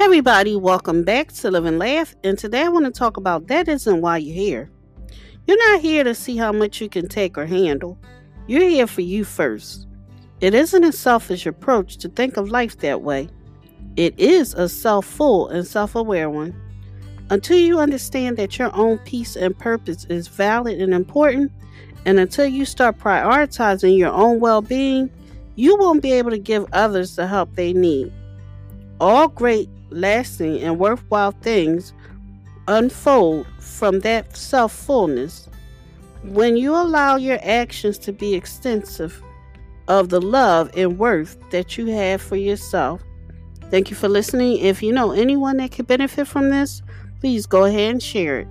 Everybody, welcome back to Live and Laugh. And today I want to talk about that isn't why you're here. You're not here to see how much you can take or handle. You're here for you first. It isn't a selfish approach to think of life that way. It is a self full and self aware one. Until you understand that your own peace and purpose is valid and important, and until you start prioritizing your own well being, you won't be able to give others the help they need. All great, lasting, and worthwhile things unfold from that self fullness. When you allow your actions to be extensive of the love and worth that you have for yourself. Thank you for listening. If you know anyone that could benefit from this, please go ahead and share it.